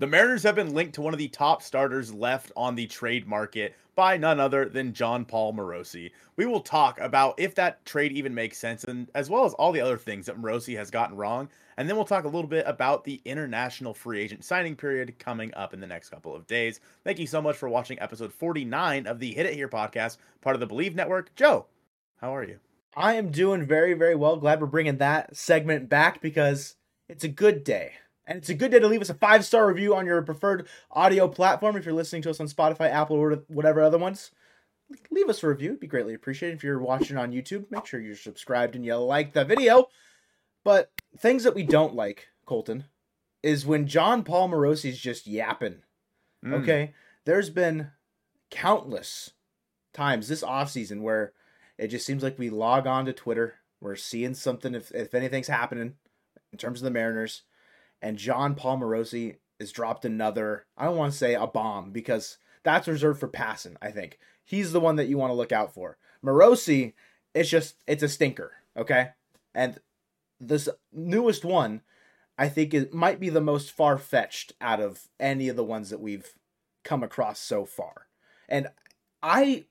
The Mariners have been linked to one of the top starters left on the trade market by none other than Jon Paul Morosi. We will talk about if that trade even makes sense and as well as all the other things that Morosi has gotten wrong. And then we'll talk a little bit about the international free agent signing period coming up in the next couple of days. Thank you so much for watching episode 49 of the Hit It Here podcast, part of the Bleav Network. Joe, how are you? I am doing very, very well. Glad we're bringing that segment back because it's a good day. And it's a good day to leave us a five star review on your preferred audio platform. If you're listening to us on Spotify, Apple, or whatever other ones, leave us a review. It'd be greatly appreciated. If you're watching on YouTube, make sure you're subscribed and you like the video. But things that we don't like, Colton, is when Jon Paul Morosi's just yapping. Mm. Okay? There's been countless times this offseason where it just seems like we log on to Twitter. We're seeing something if, if anything's happening in terms of the Mariners and Jon Paul Morosi has dropped another, I don't want to say a bomb because that's reserved for Passan, I think. He's the one that you want to look out for. Morosi, it's just, it's a stinker, okay? And this newest one, I think it might be the most far fetched out of any of the ones that we've come across so far. And I,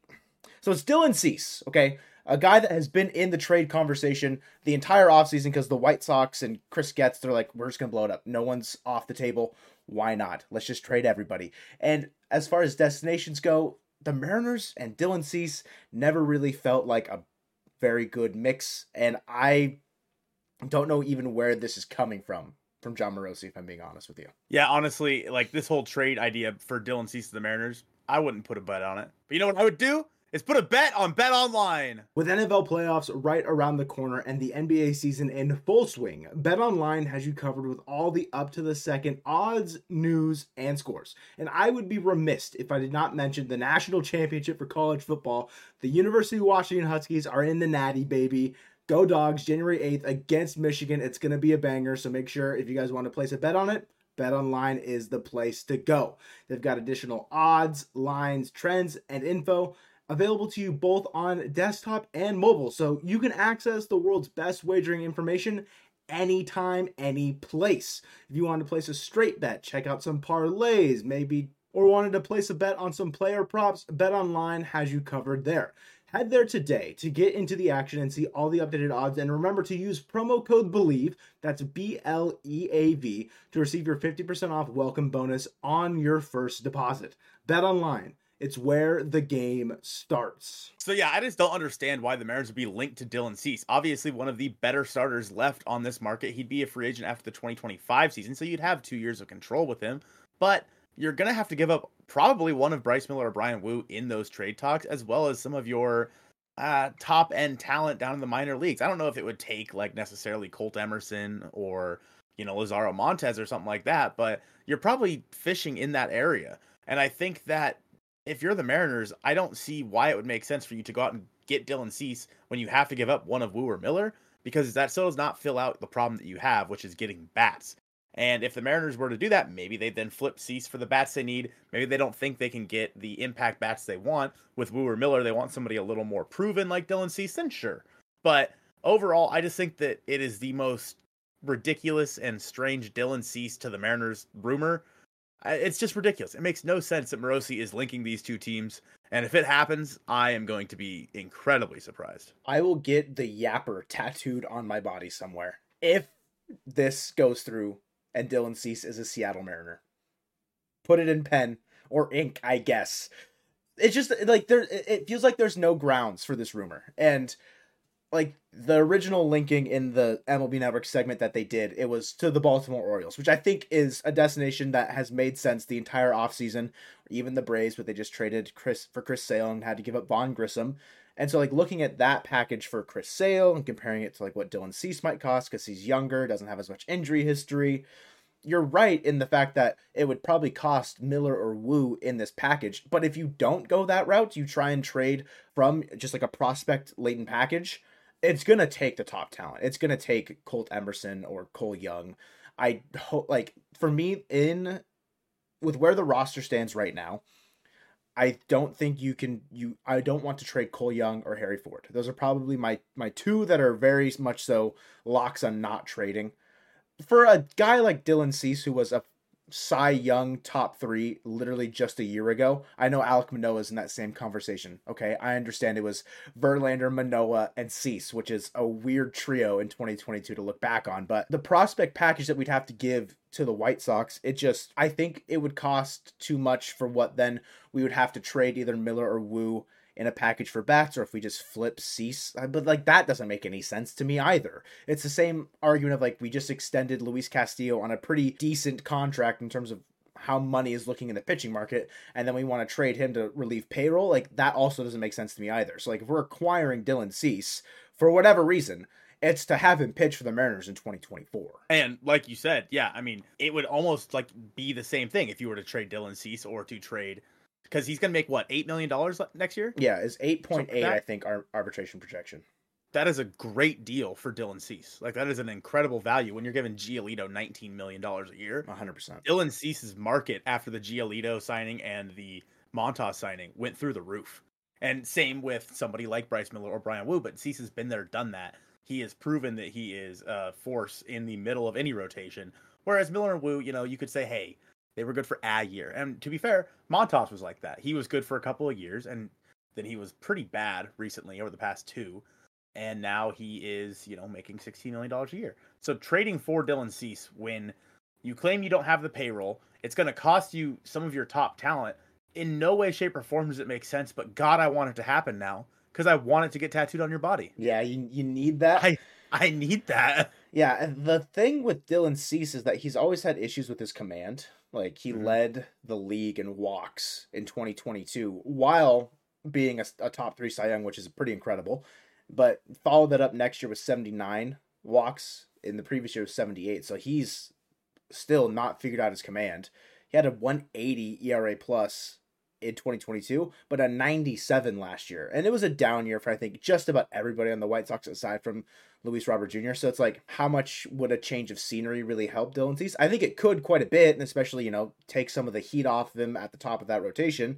so it's Dylan Cease, okay? A guy that has been in the trade conversation the entire offseason because the White Sox and Chris Getz, they're like, we're just going to blow it up. No one's off the table. Why not? Let's just trade everybody. And as far as destinations go, the Mariners and Dylan Cease never really felt like a very good mix. And I don't know even where this is coming from from Jon Morosi, if I'm being honest with you. Yeah, honestly, like this whole trade idea for Dylan Cease to the Mariners, I wouldn't put a bet on it. But you know what I would do? Is put a bet on Bet Online. With NFL playoffs right around the corner and the NBA season in full swing, Bet Online has you covered with all the up to the second odds, news, and scores. And I would be remiss if I did not mention the national championship for college football. The University of Washington Huskies are in the Natty, baby. Go Dogs, January 8th against Michigan. It's going to be a banger, so make sure if you guys want to place a bet on it, Bet Online is the place to go. They've got additional odds, lines, trends, and info available to you both on desktop and mobile. So you can access the world's best wagering information anytime, any place. If you want to place a straight bet, check out some parlays, maybe, or wanted to place a bet on some player props, Bet Online has you covered there. Head there today to get into the action and see all the updated odds. And remember to use promo code BLEAV, that's B L E A V, to receive your 50% off welcome bonus on your first deposit. Bet Online it's where the game starts. So yeah, I just don't understand why the Mariners would be linked to Dylan Cease. Obviously, one of the better starters left on this market. He'd be a free agent after the 2025 season, so you'd have two years of control with him. But you're gonna have to give up probably one of Bryce Miller or Bryan Woo in those trade talks, as well as some of your uh, top end talent down in the minor leagues. I don't know if it would take like necessarily Colt Emerson or you know Lazaro Montes or something like that, but you're probably fishing in that area. And I think that if you're the Mariners, I don't see why it would make sense for you to go out and get Dylan Cease when you have to give up one of Woo or Miller because that still does not fill out the problem that you have, which is getting bats. And if the Mariners were to do that, maybe they then flip Cease for the bats they need. Maybe they don't think they can get the impact bats they want with Woo or Miller. They want somebody a little more proven like Dylan Cease, then sure. But overall, I just think that it is the most ridiculous and strange Dylan Cease to the Mariners rumor it's just ridiculous. It makes no sense that Morosi is linking these two teams. And if it happens, I am going to be incredibly surprised. I will get the yapper tattooed on my body somewhere if this goes through and Dylan Cease is a Seattle Mariner. Put it in pen or ink, I guess. It's just like there. It feels like there's no grounds for this rumor, and like the original linking in the MLB Network segment that they did, it was to the Baltimore Orioles, which I think is a destination that has made sense the entire offseason. Even the Braves, but they just traded Chris for Chris Sale and had to give up Vaughn Grissom. And so, like looking at that package for Chris Sale and comparing it to like what Dylan Cease might cost because he's younger, doesn't have as much injury history. You're right in the fact that it would probably cost Miller or Woo in this package. But if you don't go that route, you try and trade from just like a prospect latent package it's gonna take the top talent. It's gonna take Colt Emerson or Cole Young. I hope like for me in with where the roster stands right now, I don't think you can you I don't want to trade Cole Young or Harry Ford. Those are probably my my two that are very much so locks on not trading. For a guy like Dylan Cease who was a Cy Young top three literally just a year ago. I know Alek Manoah's in that same conversation. Okay, I understand it was Verlander, Manoah, and Cease, which is a weird trio in 2022 to look back on. But the prospect package that we'd have to give to the White Sox, it just I think it would cost too much for what then we would have to trade either Miller or Woo in a package for bats or if we just flip Cease. Uh, but like that doesn't make any sense to me either. It's the same argument of like we just extended Luis Castillo on a pretty decent contract in terms of how money is looking in the pitching market and then we want to trade him to relieve payroll like that also doesn't make sense to me either so like if we're acquiring dylan cease for whatever reason it's to have him pitch for the mariners in 2024 and like you said yeah i mean it would almost like be the same thing if you were to trade dylan cease or to trade because he's going to make what eight million dollars next year. Yeah, is eight point eight. I think our arbitration projection. That is a great deal for Dylan Cease. Like that is an incredible value when you're giving Giolito nineteen million dollars a year. One hundred percent. Dylan Cease's market after the Giolito signing and the Montas signing went through the roof. And same with somebody like Bryce Miller or Bryan Woo, but Cease has been there, done that. He has proven that he is a force in the middle of any rotation. Whereas Miller and Woo, you know, you could say, hey, they were good for a year. And to be fair, Montas was like that. He was good for a couple of years, and then he was pretty bad recently over the past two. And now he is, you know, making $16 million a year. So trading for Dylan Cease when you claim you don't have the payroll, it's going to cost you some of your top talent. In no way, shape, or form does it make sense, but God, I want it to happen now because I want it to get tattooed on your body. Yeah, you, you need that. I, I need that. Yeah, the thing with Dylan Cease is that he's always had issues with his command. Like he mm-hmm. led the league in walks in 2022 while being a, a top three Cy Young, which is pretty incredible. But followed that up next year with 79 walks. In the previous year was 78. So he's still not figured out his command. He had a 180 ERA plus in 2022, but a 97 last year. And it was a down year for I think just about everybody on the White Sox aside from Luis Robert Jr. So it's like, how much would a change of scenery really help Dylan Cease? I think it could quite a bit, and especially, you know, take some of the heat off of him at the top of that rotation.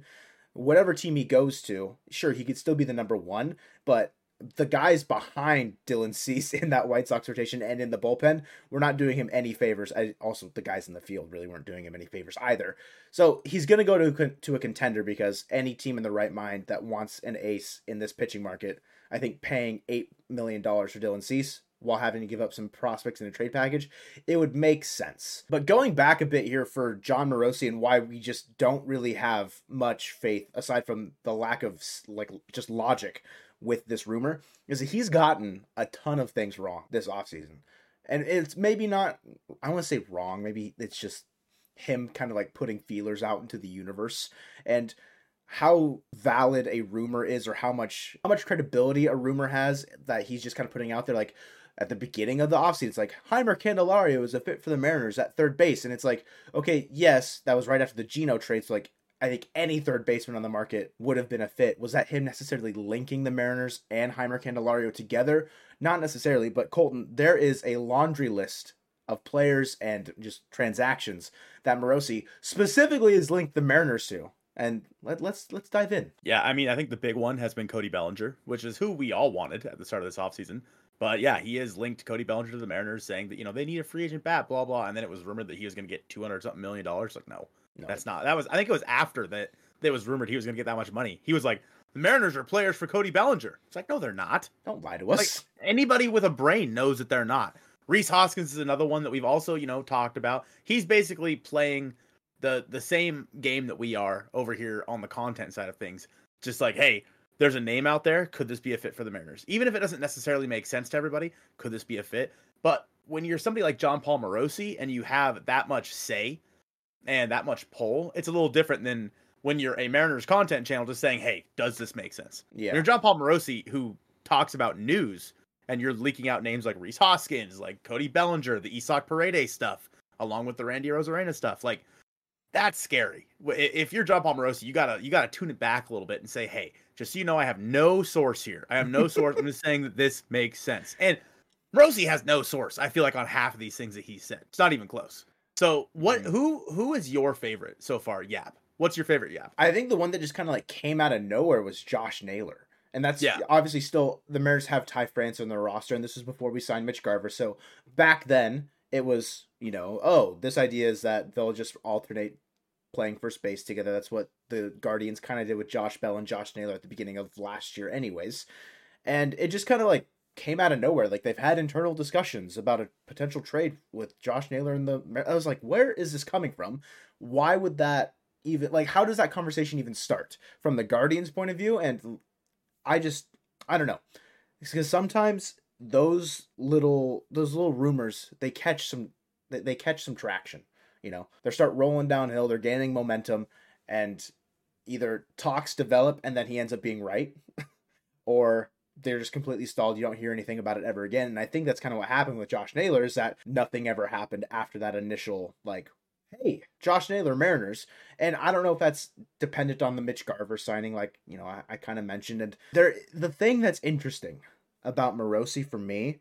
Whatever team he goes to, sure, he could still be the number one, but the guys behind Dylan Cease in that White Sox rotation and in the bullpen were not doing him any favors. I, also, the guys in the field really weren't doing him any favors either. So he's going to go to to a contender because any team in the right mind that wants an ace in this pitching market, I think paying eight million dollars for Dylan Cease while having to give up some prospects in a trade package, it would make sense. But going back a bit here for Jon Morosi and why we just don't really have much faith aside from the lack of like just logic with this rumor is that he's gotten a ton of things wrong this offseason. And it's maybe not, I want to say wrong, maybe it's just him kind of like putting feelers out into the universe and how valid a rumor is or how much how much credibility a rumor has that he's just kind of putting out there like at the beginning of the offseason it's like Jeimer Candelario is a fit for the Mariners at third base and it's like okay yes that was right after the Geno trade so like I think any third baseman on the market would have been a fit. Was that him necessarily linking the Mariners and Jeimer Candelario together? Not necessarily, but Colton, there is a laundry list of players and just transactions that Morosi specifically has linked the Mariners to. And let, let's let's dive in. Yeah, I mean, I think the big one has been Cody Bellinger, which is who we all wanted at the start of this offseason. But yeah, he has linked Cody Bellinger to the Mariners, saying that you know they need a free agent bat, blah blah. And then it was rumored that he was going to get two hundred something million dollars. Like, no, no, that's not. That was. I think it was after that. That was rumored he was going to get that much money. He was like, "The Mariners are players for Cody Bellinger." It's like, no, they're not. Don't lie to us. Like, anybody with a brain knows that they're not. Rhys Hoskins is another one that we've also, you know, talked about. He's basically playing the the same game that we are over here on the content side of things. Just like, hey, there's a name out there. Could this be a fit for the Mariners? Even if it doesn't necessarily make sense to everybody, could this be a fit? But when you're somebody like Jon Paul Morosi and you have that much say and that much pull, it's a little different than when you're a Mariners content channel just saying, "Hey, does this make sense?" Yeah. you're Jon Paul Morosi who talks about news, and you're leaking out names like Rhys Hoskins, like Cody Bellinger, the Isaac Paredes stuff, along with the Randy Arozarena stuff. Like that's scary. If you're Jon Paul Morosi, you gotta you gotta tune it back a little bit and say, "Hey, just so you know, I have no source here. I have no source. I'm just saying that this makes sense." And Morosi has no source. I feel like on half of these things that he said, it's not even close. So what? Um, who who is your favorite so far? Yap. What's your favorite Yap? I think the one that just kind of like came out of nowhere was Josh Naylor. And that's yeah. obviously still the Mariners have Ty France on their roster, and this was before we signed Mitch Garver. So back then, it was, you know, oh, this idea is that they'll just alternate playing first base together. That's what the Guardians kind of did with Josh Bell and Josh Naylor at the beginning of last year, anyways. And it just kind of like came out of nowhere. Like they've had internal discussions about a potential trade with Josh Naylor and the. I was like, where is this coming from? Why would that even like? How does that conversation even start from the Guardians' point of view? And I just, I don't know, because sometimes those little those little rumors they catch some they catch some traction. You know, they start rolling downhill. They're gaining momentum, and either talks develop and then he ends up being right, or they're just completely stalled. You don't hear anything about it ever again. And I think that's kind of what happened with Josh Naylor is that nothing ever happened after that initial like, hey, Josh Naylor Mariners. And I don't know if that's dependent on the Mitch Garver signing, like you know I, I kind of mentioned. And there, the thing that's interesting about Morosi for me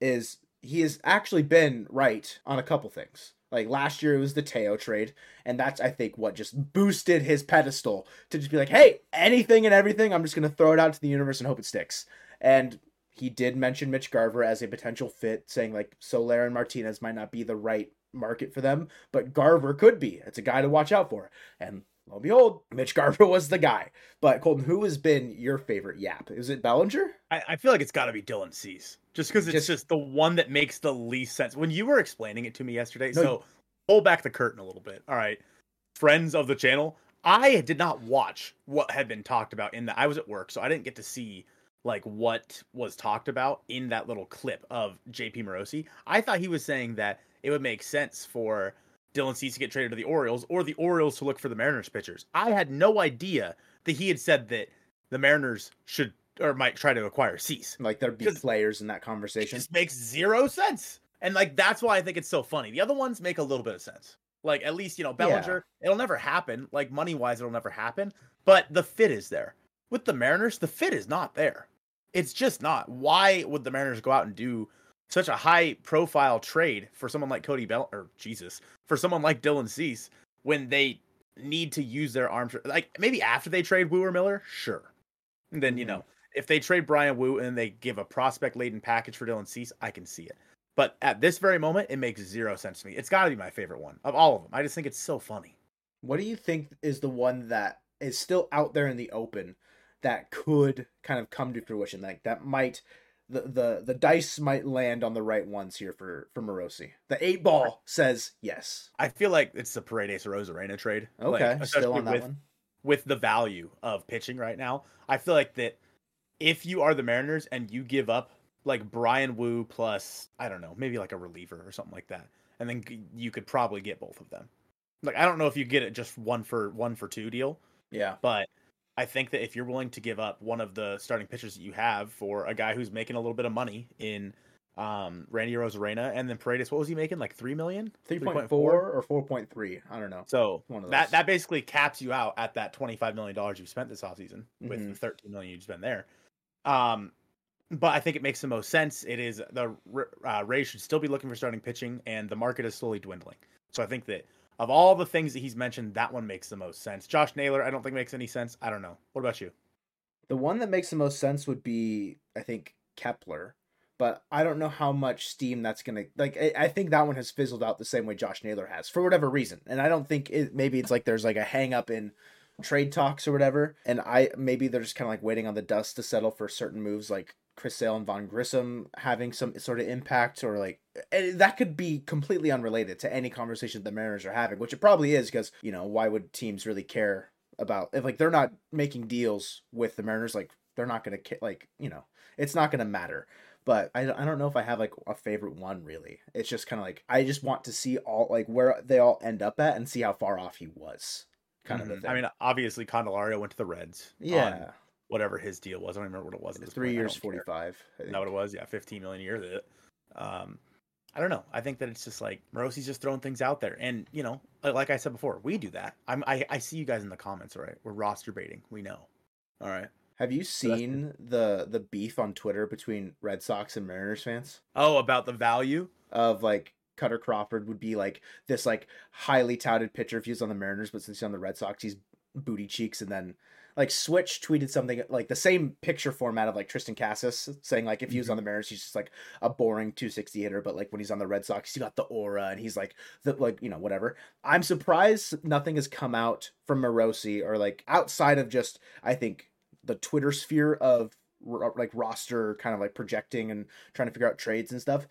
is he has actually been right on a couple things. Like last year, it was the Teo trade, and that's I think what just boosted his pedestal to just be like, hey, anything and everything, I'm just gonna throw it out to the universe and hope it sticks. And he did mention Mitch Garver as a potential fit, saying like Soler and Martinez might not be the right market for them, but Garver could be. It's a guy to watch out for. And lo and behold, Mitch Garver was the guy. But Colton, who has been your favorite yap? Is it Bellinger? I, I feel like it's got to be Dylan Cease, just because it's just, just, the one that makes the least sense. When you were explaining it to me yesterday, no, so pull back the curtain a little bit. All right, friends of the channel, I did not watch what had been talked about in that. I was at work, so I didn't get to see like what was talked about in that little clip of JP Morosi. I thought he was saying that it would make sense for Dylan Cease to get traded to the Orioles or the Orioles to look for the Mariners pitchers. I had no idea that he had said that the Mariners should or might try to acquire Cease. Like there'd be players in that conversation. It just makes zero sense. And like that's why I think it's so funny. The other ones make a little bit of sense. Like at least, you know, Bellinger, yeah. it'll never happen. Like money wise, it'll never happen. But the fit is there. With the Mariners, the fit is not there. It's just not. Why would the Mariners go out and do such a high profile trade for someone like Cody Bell or Jesus for someone like Dylan Cease when they need to use their arms like maybe after they trade Woo or Miller, sure. And then you mm-hmm. know if they trade Bryan Woo and they give a prospect laden package for Dylan Cease, I can see it. But at this very moment, it makes zero sense to me. It's got to be my favorite one of all of them. I just think it's so funny. What do you think is the one that is still out there in the open that could kind of come to fruition? Like that might the the the dice might land on the right ones here for for Morosi. The eight ball says yes. I feel like it's the Paredes Arozarena trade. Okay, like, still on that with, one. With the value of pitching right now, I feel like that if you are the Mariners and you give up like Bryan Woo plus I don't know, maybe like a reliever or something like that, and then you could probably get both of them. Like I don't know if you get it just one for one for two deal. Yeah, but I think that if you're willing to give up one of the starting pitchers that you have for a guy who's making a little bit of money in um, Randy Arozarena, and then Paredes, what was he making? Like three million, three point four or four point three? I don't know. So one of that that basically caps you out at that twenty five million dollars you've spent this offseason with mm-hmm. the thirteen million you've spent there. Um, but I think it makes the most sense. It is the uh, Rays should still be looking for starting pitching, and the market is slowly dwindling. So I think that of all the things that he's mentioned, that one makes the most sense. Josh Naylor, I don't think makes any sense. I don't know. What about you? The one that makes the most sense would be, I think, Kepler. But I don't know how much steam that's gonna like. I, think that one has fizzled out the same way Josh Naylor has for whatever reason, and I don't think it. Maybe it's like there's like a hang up in trade talks or whatever, and I maybe they're just kind of like waiting on the dust to settle for certain moves like Chris Sale and Vaughn Grissom having some sort of impact, or like that could be completely unrelated to any conversation the Mariners are having, which it probably is because you know why would teams really care about if like they're not making deals with the Mariners, like they're not gonna like you know it's not gonna matter. But I, I don't know if I have like a favorite one really. It's just kind of like I just want to see all like where they all end up at and see how far off he was. Kind mm-hmm. of. I mean, obviously Candelario went to the Reds. Yeah whatever his deal was. I don't remember what it was. Three point. years, forty five. Is that what it was? Yeah, fifteen million a year. That, um, I don't know. I think that it's just like Morosi's just throwing things out there, and you know, like I said before, we do that. I'm I, I see you guys in the comments, all right? We're roster baiting. We know. All right. Have you seen so the the beef on Twitter between Red Sox and Mariners fans? Oh, about the value of like Kutter Crawford would be like this like highly touted pitcher if he's on the Mariners, but since he's on the Red Sox, he's booty cheeks, and then like Switch tweeted something like the same picture format of like Triston Casas saying like if he was mm-hmm. on the Mariners, he's just like a boring 260 hitter, but like when he's on the Red Sox, he's got the aura and he's like the like you know whatever. I'm surprised nothing has come out from Morosi or like outside of just I think the Twitter sphere of like roster kind of like projecting and trying to figure out trades and stuff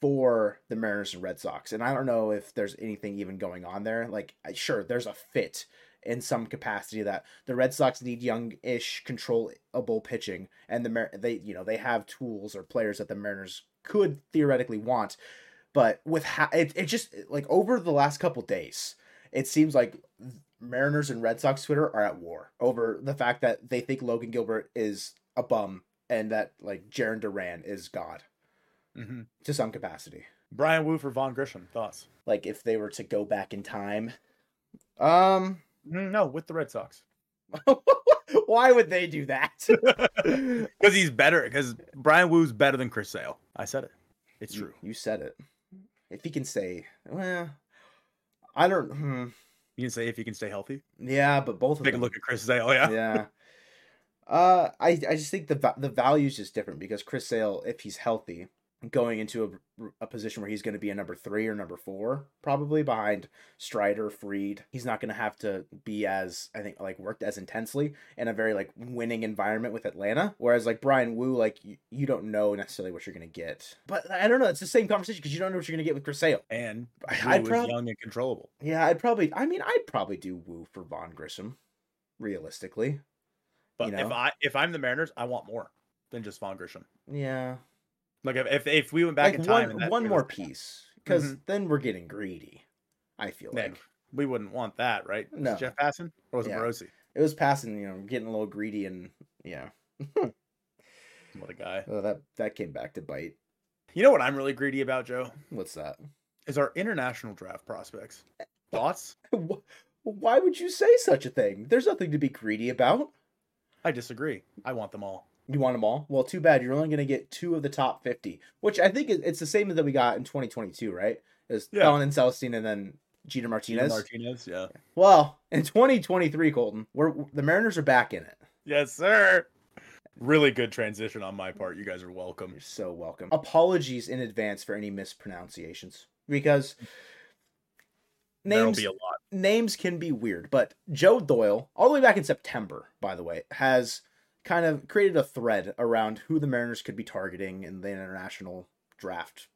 for the Mariners and Red Sox. And I don't know if there's anything even going on there. Like, sure, there's a fit in some capacity that the Red Sox need young-ish, controllable pitching, and the Mar- they you know they have tools or players that the Mariners could theoretically want. But with ha- it, it just like over the last couple days, it seems like Mariners and Red Sox Twitter are at war over the fact that they think Logan Gilbert is a bum and that like Jarren Duran is God Mm-hmm. to some capacity. Bryan Woo for Vaughn Grissom. Thoughts? Like if they were to go back in time. Um No, with the Red Sox. why would they do that? Because he's better. Because Bryan Woo's better than Chris Sale. I said it. It's You- true. You, said it. If he can say, well, I don't. Hmm, You can say if he can stay healthy. yeah, but both of Take a look at Chris Sale. Yeah. yeah. Uh, I I just think the the value is just different because Chris Sale, if he's healthy, going into a, a position where he's going to be a number three or number four, probably behind Strider, Fried, he's not going to have to be as I think like worked as intensely in a very like winning environment with Atlanta. Whereas like Bryan Woo, like you, you don't know necessarily what you're going to get. But I don't know. It's the same conversation because you don't know what you're going to get with Chris Sale. And I- I'd prob- young and controllable. Yeah, I'd probably. I mean, I'd probably do Woo for Vaughn Grissom, realistically. But You if? I if I'm the Mariners, I want more than just Vaughn Grissom. Yeah, Like if if, if we went back like in time, one and that one more piece, because Mhm. then we're getting greedy. I feel Nick, like we wouldn't want that, right? Was No. Jeff Passan or was Yeah. it Morosi? it was Passan. You know, getting a little greedy, and yeah, What a guy. well, that that came back to bite. You know what I'm really greedy about, Joe? What's that? Is our international draft prospects. Thoughts? Why would you say such a thing? There's nothing to be greedy about. I disagree. I want them all. You want them all? Well, too bad. You're only going to get two of the top 50, which I think it's the same that we got in 2022, right? Is Yeah. Ellen and Celesten and then Jeter Martinez. Martinez, yeah. Well, in 2023, Colton, we're the Mariners are back in it. Yes, sir. Really good transition on my part. You guys are welcome. You're so welcome. Apologies in advance for any mispronunciations because names be names can be weird, but Joe Doyle, all the way back in September, by the way, has kind of created a thread around who the Mariners could be targeting in the international draft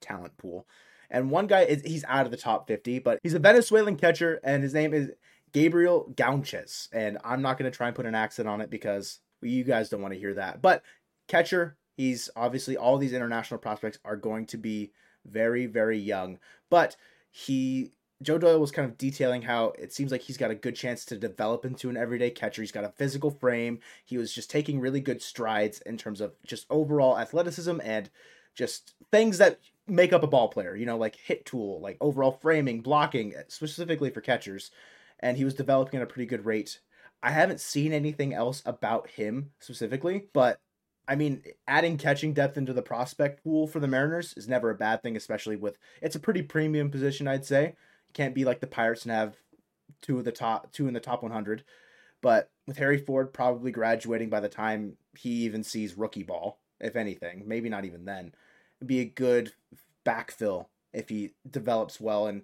talent pool. And one guy is he's out of the top 50, but he's a Venezuelan catcher and his name is Gabriel Gaunches. And I'm not going to try and put an accent on it because you guys don't want to hear that. But catcher, he's obviously all these international prospects are going to be very very young, but he Joe Doyle was kind of detailing how it seems like he's got a good chance to develop into an everyday catcher. He's got a physical frame. He was just taking really good strides in terms of just overall athleticism and just things that make up a ball player, you know, like hit tool, like overall framing, blocking, eh, specifically for catchers. And he was developing at a pretty good rate. I haven't seen anything else about him specifically, but I mean, adding catching depth into the prospect pool for the Mariners is never a bad thing, especially with it's a pretty premium position, I'd say. Can't be like the Pirates and have two of the top two in the top 100. But with Harry Ford probably graduating by the time he even sees rookie ball, if anything, maybe not even then, it'd be a good backfill if he develops well and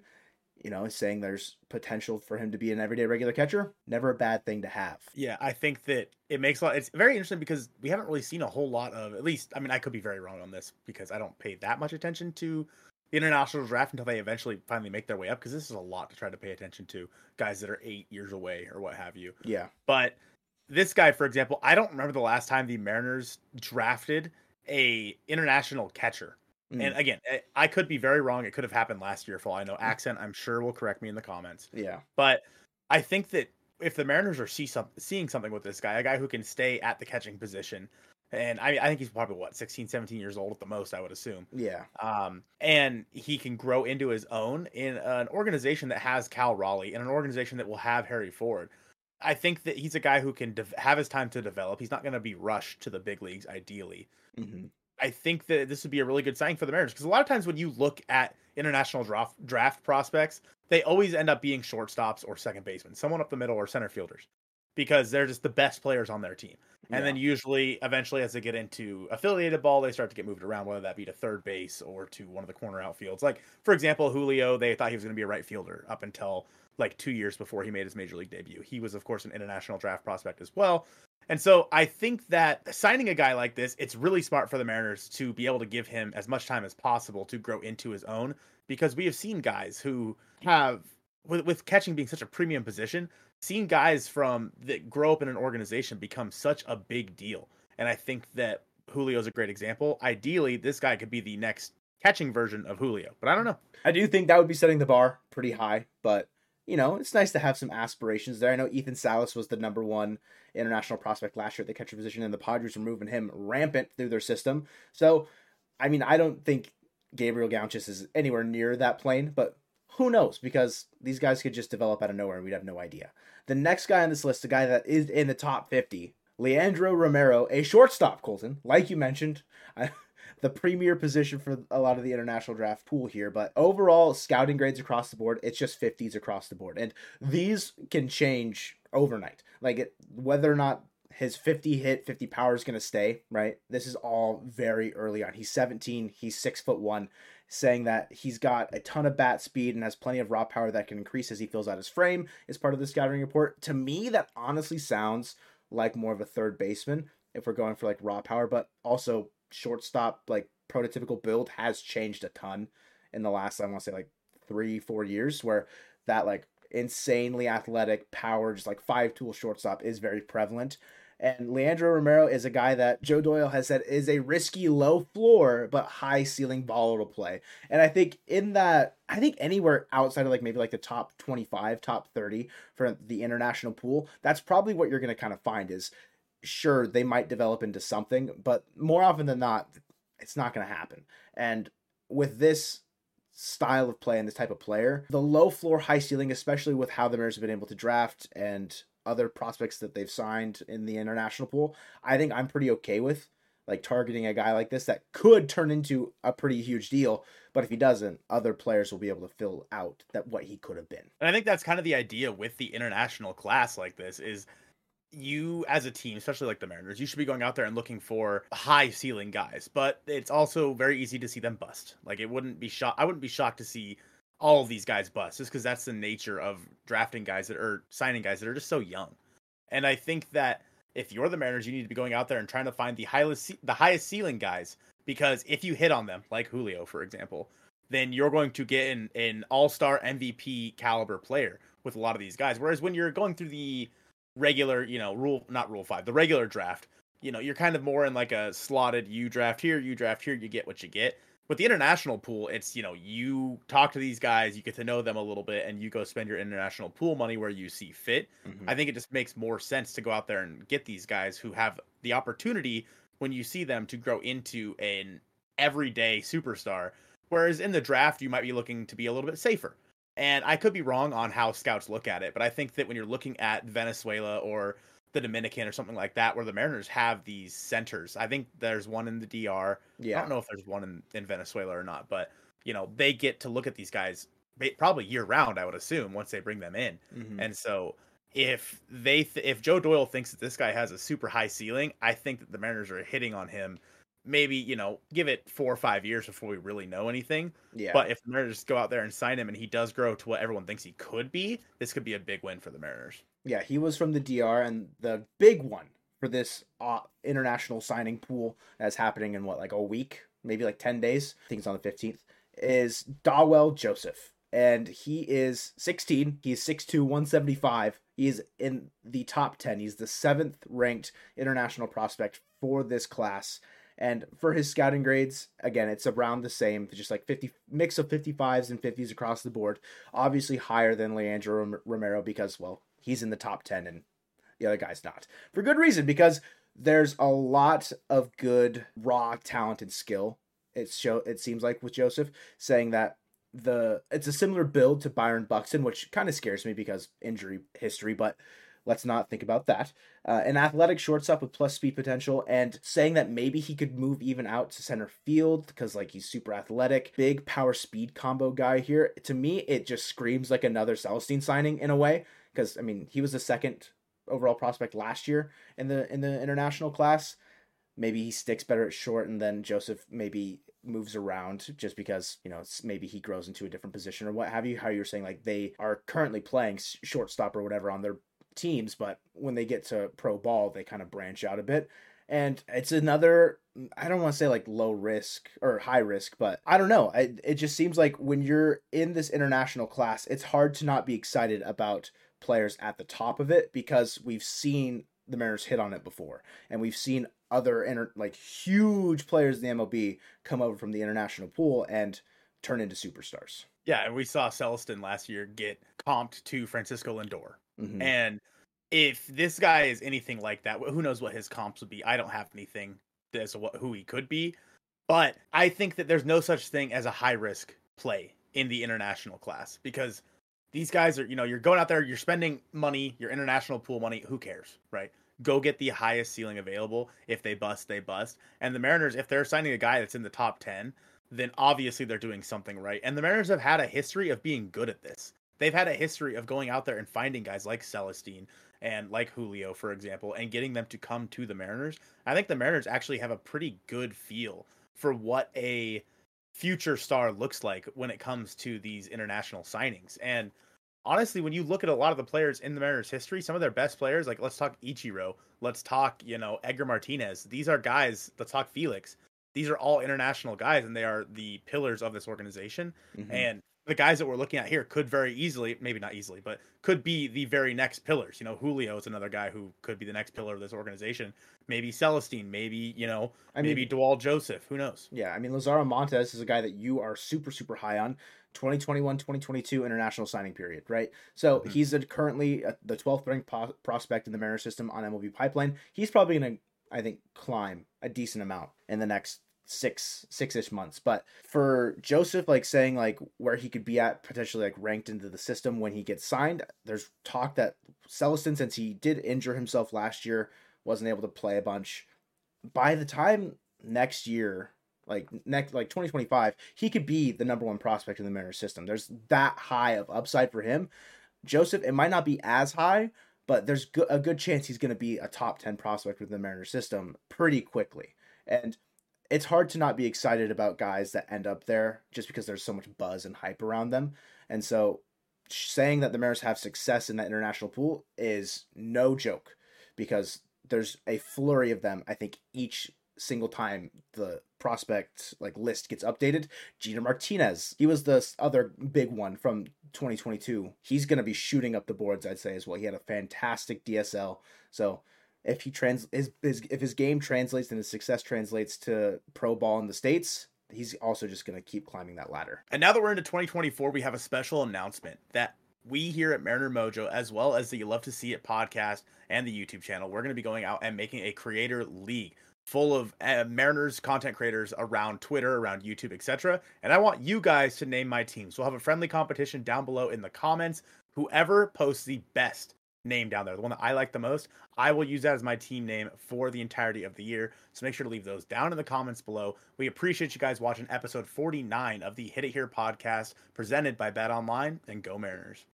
you know saying there's potential for him to be an everyday regular catcher. Never a bad thing to have. Yeah, I think that it makes a lot. It's very interesting because we haven't really seen a whole lot of. At least, I mean, I could be very wrong on this because I don't pay that much attention to international draft until they eventually finally make their way up. Because this is a lot to try to pay attention to guys that are eight years away or what have you. Yeah. But this guy, for example, I don't remember the last time the Mariners drafted a international catcher. Mm. And again, I- I could be very wrong. It could have happened last year for all I know. Accent, I'm sure, will correct me in the comments. Yeah. But I think that if the Mariners are see some, seeing something with this guy, a guy who can stay at the catching position, and I, I think he's probably what 16, 17 years old at the most, I would assume. Yeah. Um, and he can grow into his own in an organization that has Cal Raleigh and an organization that will have Harry Ford. I think that he's a guy who can dev- have his time to develop. He's not going to be rushed to the big leagues, ideally. hmm I think that this would be a really good sign for the Mariners because a lot of times when you look at international draft draft prospects, they always end up being shortstops or second basemen someone up the middle or center fielders because they're just the best players on their team. And yeah. then usually, eventually, as they get into affiliated ball, they start to get moved around, whether that be to third base or to one of the corner outfields. Like, for example, Julio, they thought he was going to be a right fielder up until like two years before he made his major league debut. He was, of course, an international draft prospect as well. And so I think that signing a guy like this, it's really smart for the Mariners to be able to give him as much time as possible to grow into his own because we have seen guys who have with, with catching being such a premium position, seeing guys from that grow up in an organization become such a big deal. And I think that Julio is a great example. Ideally, this guy could be the next catching version of Julio, but I don't know. I do think that would be setting the bar pretty high, but you know, it's nice to have some aspirations there. I know Ethan Salas was the number one international prospect last year at the catcher position, and the Padres were moving him rampant through their system. So, I mean, I don't think Gabriel Gaunchis is anywhere near that plane, but who knows? Because these guys could just develop out of nowhere and we'd have no idea. The next guy on this list, the guy that is in the top 50, Leandro Romero, a shortstop, Colton, like you mentioned. I, the premier position for a lot of the international draft pool here, but overall scouting grades across the board, it's just 50s across the board. And these can change overnight. Like it, whether or not his 50 hit 50 power is going to stay right this is all very early on he's 17 he's six foot one saying that he's got a ton of bat speed and has plenty of raw power that can increase as he fills out his frame is part of the scouting report. To me, that honestly sounds like more of a third baseman if we're going for like raw power, but also shortstop, like prototypical build has changed a ton in the last, I want to say like three, four years, where that like insanely athletic power, just like five tool shortstop is very prevalent. And Leandro Romero is a guy that Joe Doyle has said is a risky low floor but high ceiling volatile play. And I think in that, I think anywhere outside of like maybe like the top 25, top 30 for the international pool, that's probably what you're going to kind of find is sure they might develop into something, but more often than not, it's not going to happen. And with this style of play and this type of player, the low floor, high ceiling, especially with how the Mariners have been able to draft and other prospects that they've signed in the international pool, I think I'm pretty okay with like targeting a guy like this that could turn into a pretty huge deal. But if he doesn't, other players will be able to fill out that what he could have been. And I think that's kind of the idea with the international class like this is you as a team, especially like the Mariners, you should be going out there and looking for high ceiling guys. But it's also very easy to see them bust. Like it wouldn't be shocked. I wouldn't be shocked to see all of these guys bust just because that's the nature of drafting guys that are signing guys that are just so young. And I think that if you're the Mariners, you need to be going out there and trying to find the highest the highest ceiling guys because if you hit on them, like Julio, for example, then you're going to get an, an all star MVP caliber player with a lot of these guys. Whereas when you're going through the regular, you know, rule not rule five, the regular draft, you know, you're kind of more in like a slotted you draft here, you draft here, you get what you get with the international pool, it's you know you talk to these guys, you get to know them a little bit, and you go spend your international pool money where you see fit. Mm-hmm. I think it just makes more sense to go out there and get these guys who have the opportunity when you see them to grow into an everyday superstar. Whereas in the draft, you might be looking to be a little bit safer. And I could be wrong on how scouts look at it, but I think that when you're looking at Venezuela or the Dominican or something like that, where the Mariners have these centers. I think there's one in the DR. Yeah. I don't know if there's one in, in Venezuela or not, but you know they get to look at these guys probably year round. I would assume once they bring them in, mm-hmm. and so if they th- if Joe Doyle thinks that this guy has a super high ceiling, I think that the Mariners are hitting on him. Maybe you know, give it four or five years before we really know anything. Yeah. But if the Mariners go out there and sign him, and he does grow to what everyone thinks he could be, this could be a big win for the Mariners. Yeah, he was from the DR, and the big one for this uh, international signing pool that's happening in what like a week, maybe like ten days. I think it's on the fifteenth. Is Dawel Joseph, and he is 16. He's 6'2", 175. He's in the top 10. He's the seventh ranked international prospect for this class. And for his scouting grades, again, it's around the same, just like 50 mix of 55s and 50s across the board. Obviously higher than Leandro Romero because, well, he's in the top 10 and the other guy's not. For good reason, because there's a lot of good raw talent and skill. It show it seems like with Joseph saying that the it's a similar build to Byron Buxton, which kind of scares me because injury history, but Let's not think about that. Uh, an athletic shortstop with plus speed potential, and saying that maybe he could move even out to center field because like he's super athletic, big power speed combo guy here. To me, it just screams like another Celesten signing in a way. Because I mean, he was the second overall prospect last year in the in the international class. Maybe he sticks better at short, and then Joseph maybe moves around just because you know maybe he grows into a different position or what have you. How you're saying like they are currently playing shortstop or whatever on their teams, but when they get to pro ball, they kind of branch out a bit. And it's another, I don't want to say like low risk or high risk, but I don't know. I, it just seems like when you're in this international class, it's hard to not be excited about players at the top of it because we've seen the Mariners hit on it before, and we've seen other inter- like huge players in the MLB come over from the international pool and turn into superstars. Yeah, and we saw Celesten last year get comped to Francisco Lindor, mm-hmm. and if this guy is anything like that, who knows what his comps would be? I don't have anything as to what who he could be, but I think that there's no such thing as a high risk play in the international class because these guys are, you know, you're going out there, you're spending money, your international pool money. Who cares, right? Go get the highest ceiling available. If they bust, they bust. And the Mariners, if they're signing a guy that's in the top 10, then obviously they're doing something right. And the Mariners have had a history of being good at this. They've had a history of going out there and finding guys like Celesten and like Julio, for example, and getting them to come to the Mariners. I think the Mariners actually have a pretty good feel for what a future star looks like when it comes to these international signings. And honestly, when you look at a lot of the players in the Mariners' history, some of their best players, like let's talk Ichiro, let's talk, you know, Edgar Martinez. These are guys. Let's talk Felix. These are all international guys, and they are the pillars of this organization. Mm-hmm. And the guys that we're looking at here could very easily, maybe not easily, but could be the very next pillars. You know, Julio is another guy who could be the next pillar of this organization. Maybe Celesten, maybe, you know, I maybe Dawel Joseph. Who knows? Yeah, I mean, Lazaro Montes is a guy that you are super, super high on. 2021 2022 international signing period, right? So mm-hmm. he's a, currently the 12th ranked po- prospect in the Mariner system on MLB Pipeline. He's probably going to, I think, climb a decent amount in the next six six ish months. But for Joseph, like saying like where he could be at potentially like ranked into the system when he gets signed, there's talk that Celesten, since he did injure himself last year, wasn't able to play a bunch. By the time next year, like next like 2025, he could be the number one prospect in the Mariners system. There's that high of upside for him. Joseph, it might not be as high, but there's a good chance he's going to be a top 10 prospect within the Mariners system pretty quickly. And it's hard to not be excited about guys that end up there just because there's so much buzz and hype around them. And so saying that the Mariners have success in that international pool is no joke because there's a flurry of them. I think each single time the prospect like list gets updated. Jeter Martinez, he was the other big one from 2022. He's going to be shooting up the boards, I'd say as well. He had a fantastic DSL. So if he trans his, his if his game translates and his success translates to pro ball in the states, he's also just going to keep climbing that ladder. And now that we're into 2024, we have a special announcement that we here at Mariner Mojo, as well as the You Love to See It podcast and the YouTube channel, we're going to be going out and making a creator league full of uh, Mariners content creators around Twitter, around YouTube, etc. And I want you guys to name my team. So we'll have a friendly competition down below in the comments. Whoever posts the best name down there, the one that I like the most, I will use that as my team name for the entirety of the year. So make sure to leave those down in the comments below. We appreciate you guys watching episode 49 of the Hit It Here podcast presented by Bet Online and Go Mariners.